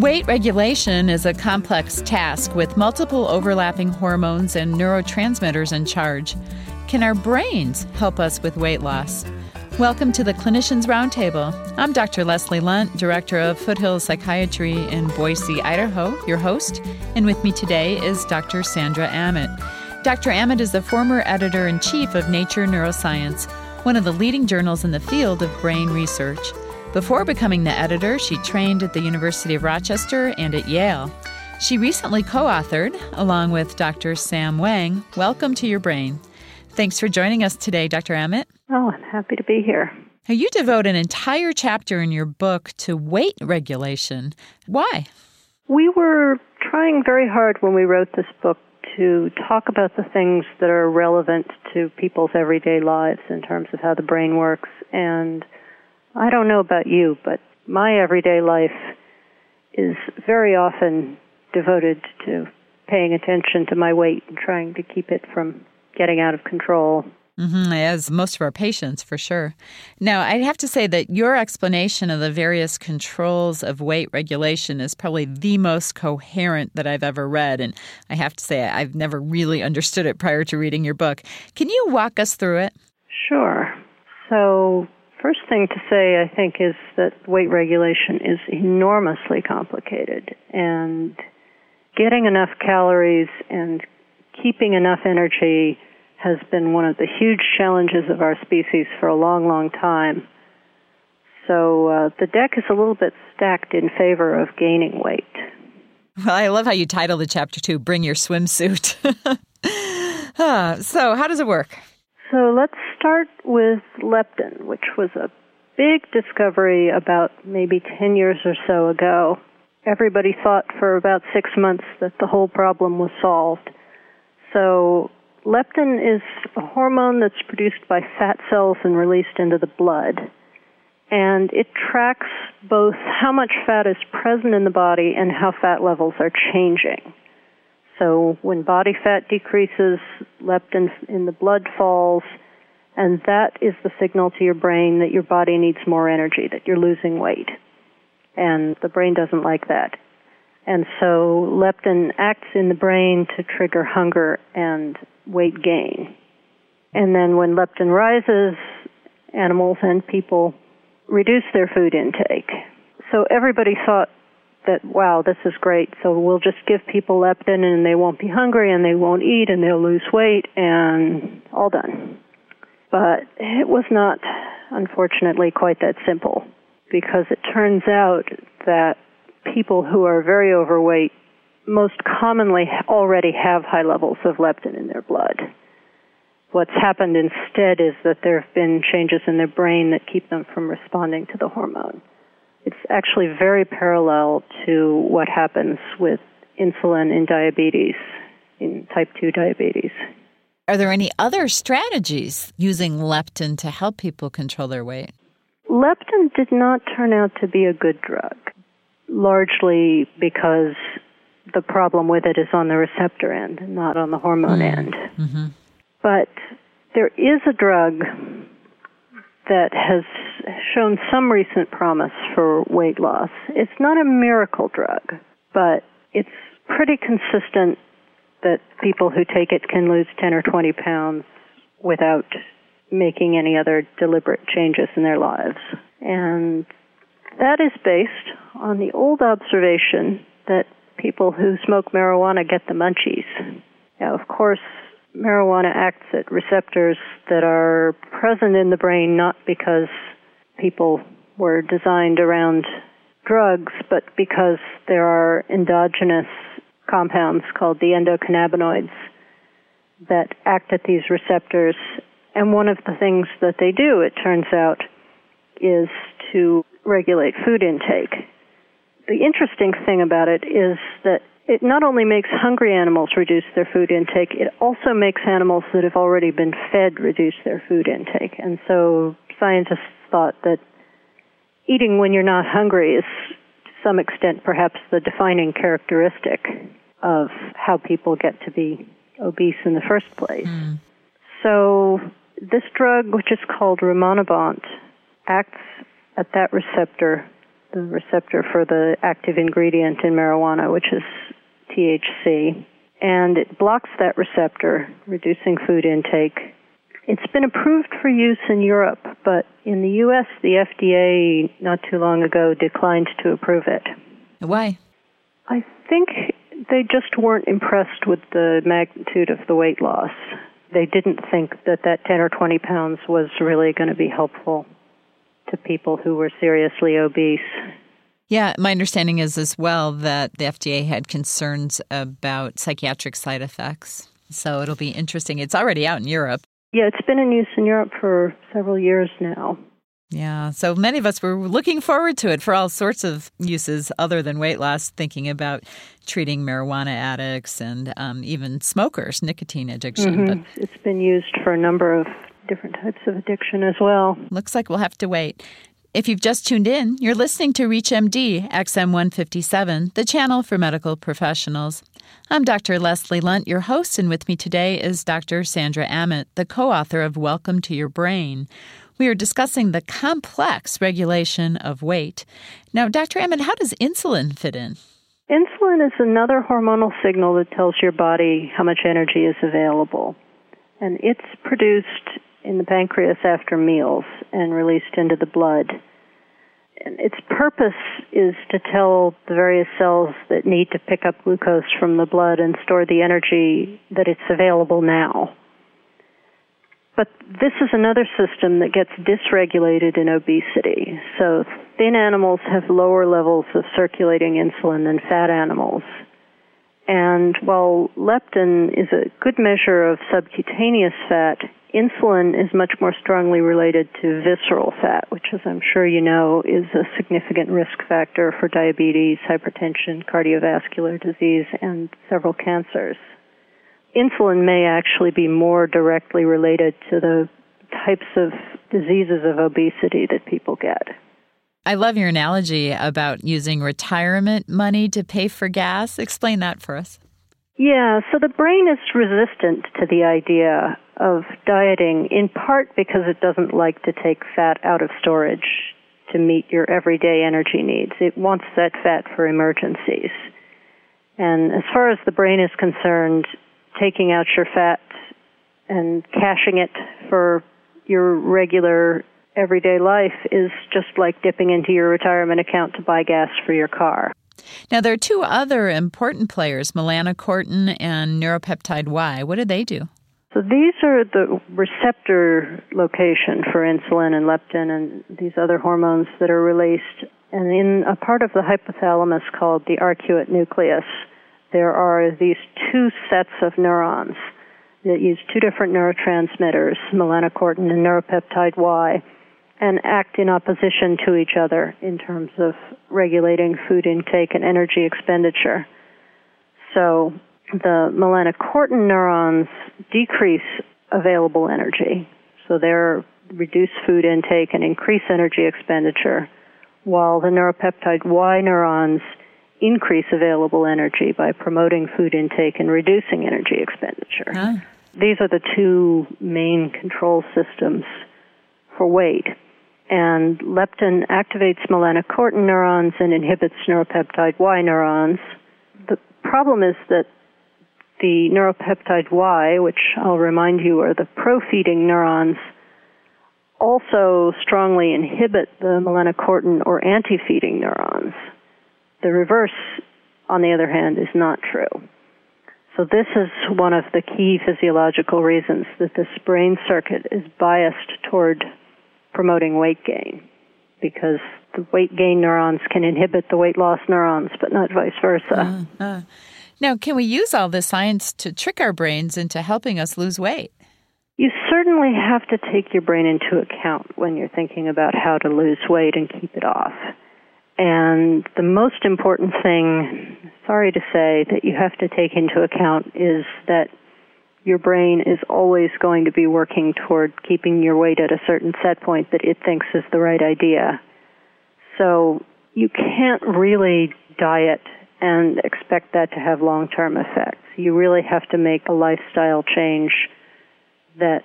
Weight regulation is a complex task with multiple overlapping hormones and neurotransmitters in charge. Can our brains help us with weight loss? Welcome to the Clinicians Roundtable. I'm Dr. Leslie Lundt, Director of Foothills Psychiatry in Boise, Idaho, your host, and with me today is Dr. Sandra Aamodt. Dr. Aamodt is the former editor in chief of Nature Neuroscience, one of the leading journals in the field of brain research. Before becoming the editor, she trained at the University of Rochester and at Yale. She recently co authored, along with Dr. Sam Wang, Welcome to Your Brain. Thanks for joining us today, Dr. Aamodt. Oh, I'm happy to be here. Now, you devote an entire chapter in your book to weight regulation. Why? We were trying very hard when we wrote this book to talk about the things that are relevant to people's everyday lives in terms of how the brain works and I don't know about you, but my everyday life is very often devoted to paying attention to my weight and trying to keep it from getting out of control. Mm-hmm, as most of our patients, for sure. Now, I'd have to say that your explanation of the various controls of weight regulation is probably the most coherent that I've ever read. And I have to say, I've never really understood it prior to reading your book. Can you walk us through it? Sure. So, First thing to say, I think, is that weight regulation is enormously complicated, and getting enough calories and keeping enough energy has been one of the huge challenges of our species for a long, long time. So uh, the deck is a little bit stacked in favor of gaining weight. Well, I love how you title the chapter too, Bring Your Swimsuit. so, how does it work? So let's start with leptin, which was a big discovery about maybe 10 years or so ago. Everybody thought for about six months that the whole problem was solved. So leptin is a hormone that's produced by fat cells and released into the blood. And it tracks both how much fat is present in the body and how fat levels are changing. So when body fat decreases, leptin in the blood falls, and that is the signal to your brain that your body needs more energy, that you're losing weight. And the brain doesn't like that. And so leptin acts in the brain to trigger hunger and weight gain. And then when leptin rises, animals and people reduce their food intake. So everybody thought that wow, this is great. So we'll just give people leptin and they won't be hungry and they won't eat and they'll lose weight and all done. But it was not, unfortunately, quite that simple because it turns out that people who are very overweight most commonly already have high levels of leptin in their blood. What's happened instead is that there have been changes in their brain that keep them from responding to the hormone. It's actually very parallel to what happens with insulin in diabetes, in type 2 diabetes. Are there any other strategies using leptin to help people control their weight? Leptin did not turn out to be a good drug, largely because the problem with it is on the receptor end, not on the hormone mm. end. Mm-hmm. But there is a drug that has shown some recent promise for weight loss. It's not a miracle drug, but it's pretty consistent that people who take it can lose 10 or 20 pounds without making any other deliberate changes in their lives. And that is based on the old observation that people who smoke marijuana get the munchies. Now, of course, marijuana acts at receptors that are present in the brain not because people were designed around drugs, but because there are endogenous compounds called the endocannabinoids that act at these receptors. And one of the things that they do, it turns out, is to regulate food intake. The interesting thing about it is that it not only makes hungry animals reduce their food intake, it also makes animals that have already been fed reduce their food intake. And so scientists thought that eating when you're not hungry is to some extent perhaps the defining characteristic of how people get to be obese in the first place. Mm. So this drug, which is called rimonabant, acts at that receptor the receptor for the active ingredient in marijuana, which is THC. And it blocks that receptor, reducing food intake. It's been approved for use in Europe, but in the U.S., the FDA not too long ago declined to approve it. Why? I think they just weren't impressed with the magnitude of the weight loss. They didn't think that that 10 or 20 pounds was really going to be helpful to people who were seriously obese. Yeah, my understanding is as well that the FDA had concerns about psychiatric side effects. So it'll be interesting. It's already out in Europe. Yeah, it's been in use in Europe for several years now. Yeah, so many of us were looking forward to it for all sorts of uses other than weight loss, thinking about treating marijuana addicts and um, even smokers, nicotine addiction. Mm-hmm. But it's been used for a number of different types of addiction as well. Looks like we'll have to wait. If you've just tuned in, you're listening to ReachMD XM 157, the channel for medical professionals. I'm Dr. Leslie Lundt, your host, and with me today is Dr. Sandra Aamodt, the co author of Welcome to Your Brain we are discussing the complex regulation of weight. Now, Dr. Aamodt, how does insulin fit in? Insulin is another hormonal signal that tells your body how much energy is available. And it's produced in the pancreas after meals and released into the blood. And its purpose is to tell the various cells that need to pick up glucose from the blood and store the energy that it's available now. But this is another system that gets dysregulated in obesity. So thin animals have lower levels of circulating insulin than fat animals. And while leptin is a good measure of subcutaneous fat, insulin is much more strongly related to visceral fat, which, as I'm sure you know, is a significant risk factor for diabetes, hypertension, cardiovascular disease, and several cancers insulin may actually be more directly related to the types of diseases of obesity that people get. I love your analogy about using retirement money to pay for gas. Explain that for us. Yeah, so the brain is resistant to the idea of dieting in part because it doesn't like to take fat out of storage to meet your everyday energy needs. It wants that fat for emergencies. And as far as the brain is concerned, taking out your fat and cashing it for your regular everyday life is just like dipping into your retirement account to buy gas for your car. Now, there are two other important players, melanocortin and neuropeptide Y. What do they do? So these are the receptor location for insulin and leptin and these other hormones that are released. And in a part of the hypothalamus called the arcuate nucleus, there are these two sets of neurons that use two different neurotransmitters, melanocortin and neuropeptide Y, and act in opposition to each other in terms of regulating food intake and energy expenditure. So the melanocortin neurons decrease available energy. So they're reduce food intake and increase energy expenditure, while the neuropeptide Y neurons increase available energy by promoting food intake and reducing energy expenditure. Huh. These are the two main control systems for weight. And leptin activates melanocortin neurons and inhibits neuropeptide Y neurons. The problem is that the neuropeptide Y, which I'll remind you are the pro-feeding neurons, also strongly inhibit the melanocortin or anti-feeding neurons. The reverse, on the other hand, is not true. So this is one of the key physiological reasons that this brain circuit is biased toward promoting weight gain because the weight gain neurons can inhibit the weight loss neurons, but not vice versa. Uh, uh. Now, can we use all this science to trick our brains into helping us lose weight? You certainly have to take your brain into account when you're thinking about how to lose weight and keep it off. And the most important thing, sorry to say, that you have to take into account is that your brain is always going to be working toward keeping your weight at a certain set point that it thinks is the right idea. So you can't really diet and expect that to have long term effects. You really have to make a lifestyle change that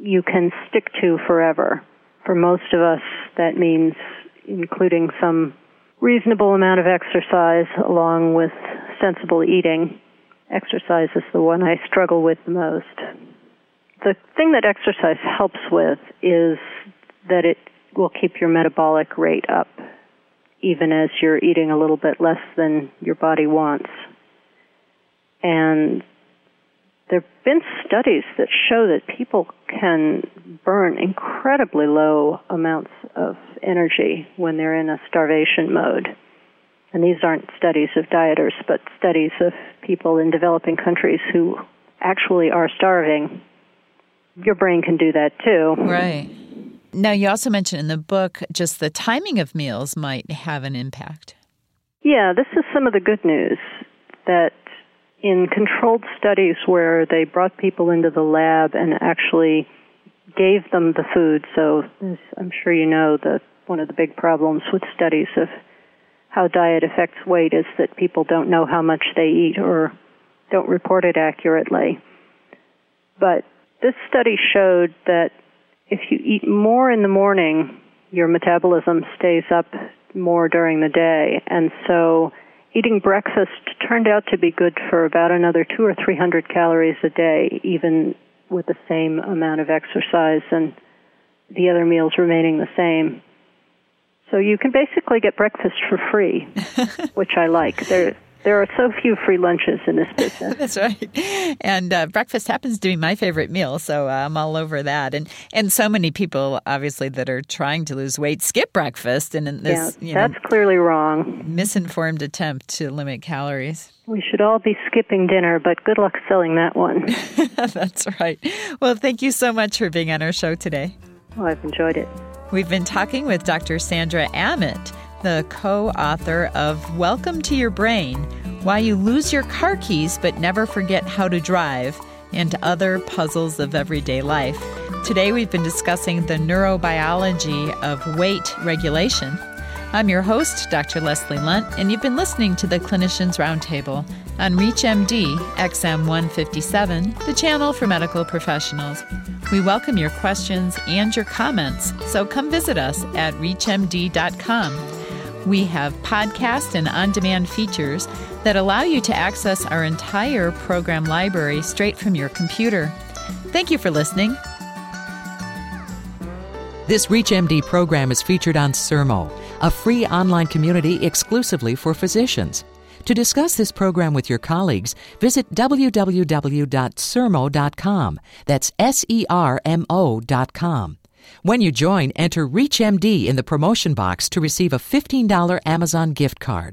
you can stick to forever. For most of us, that means including some reasonable amount of exercise along with sensible eating. Exercise is the one I struggle with the most. The thing that exercise helps with is that it will keep your metabolic rate up even as you're eating a little bit less than your body wants. And there have been studies that show that people can burn incredibly low amounts of energy when they're in a starvation mode. And these aren't studies of dieters, but studies of people in developing countries who actually are starving. Your brain can do that too. Right. Now, you also mentioned in the book just the timing of meals might have an impact. Yeah, this is some of the good news that in controlled studies where they brought people into the lab and actually gave them the food, so I'm sure you know that one of the big problems with studies of how diet affects weight is that people don't know how much they eat or don't report it accurately. But this study showed that if you eat more in the morning, your metabolism stays up more during the day. And so eating breakfast turned out to be good for about another two or three hundred calories a day, even with the same amount of exercise and the other meals remaining the same. So you can basically get breakfast for free, which I like. There, there are so few free lunches in this business. That's right. And uh, breakfast happens to be my favorite meal, so uh, I'm all over that. And and so many people, obviously, that are trying to lose weight skip breakfast, and in this, yeah, you know, that's clearly wrong. Misinformed attempt to limit calories. We should all be skipping dinner, but good luck selling that one. that's right. Well, thank you so much for being on our show today. Well, I've enjoyed it. We've been talking with Dr. Sandra Aamodt the co author of Welcome to Your Brain Why You Lose Your Car Keys But Never Forget How to Drive, and Other Puzzles of Everyday Life. Today we've been discussing the neurobiology of weight regulation. I'm your host, Dr. Leslie Lundt, and you've been listening to the Clinicians Roundtable on ReachMD XM 157, the channel for medical professionals. We welcome your questions and your comments, so come visit us at ReachMD.com. We have podcast and on demand features that allow you to access our entire program library straight from your computer. Thank you for listening. This ReachMD program is featured on Sermo, a free online community exclusively for physicians. To discuss this program with your colleagues, visit www.sermo.com. That's S E R M O.com. When you join, enter ReachMD in the promotion box to receive a $15 Amazon gift card.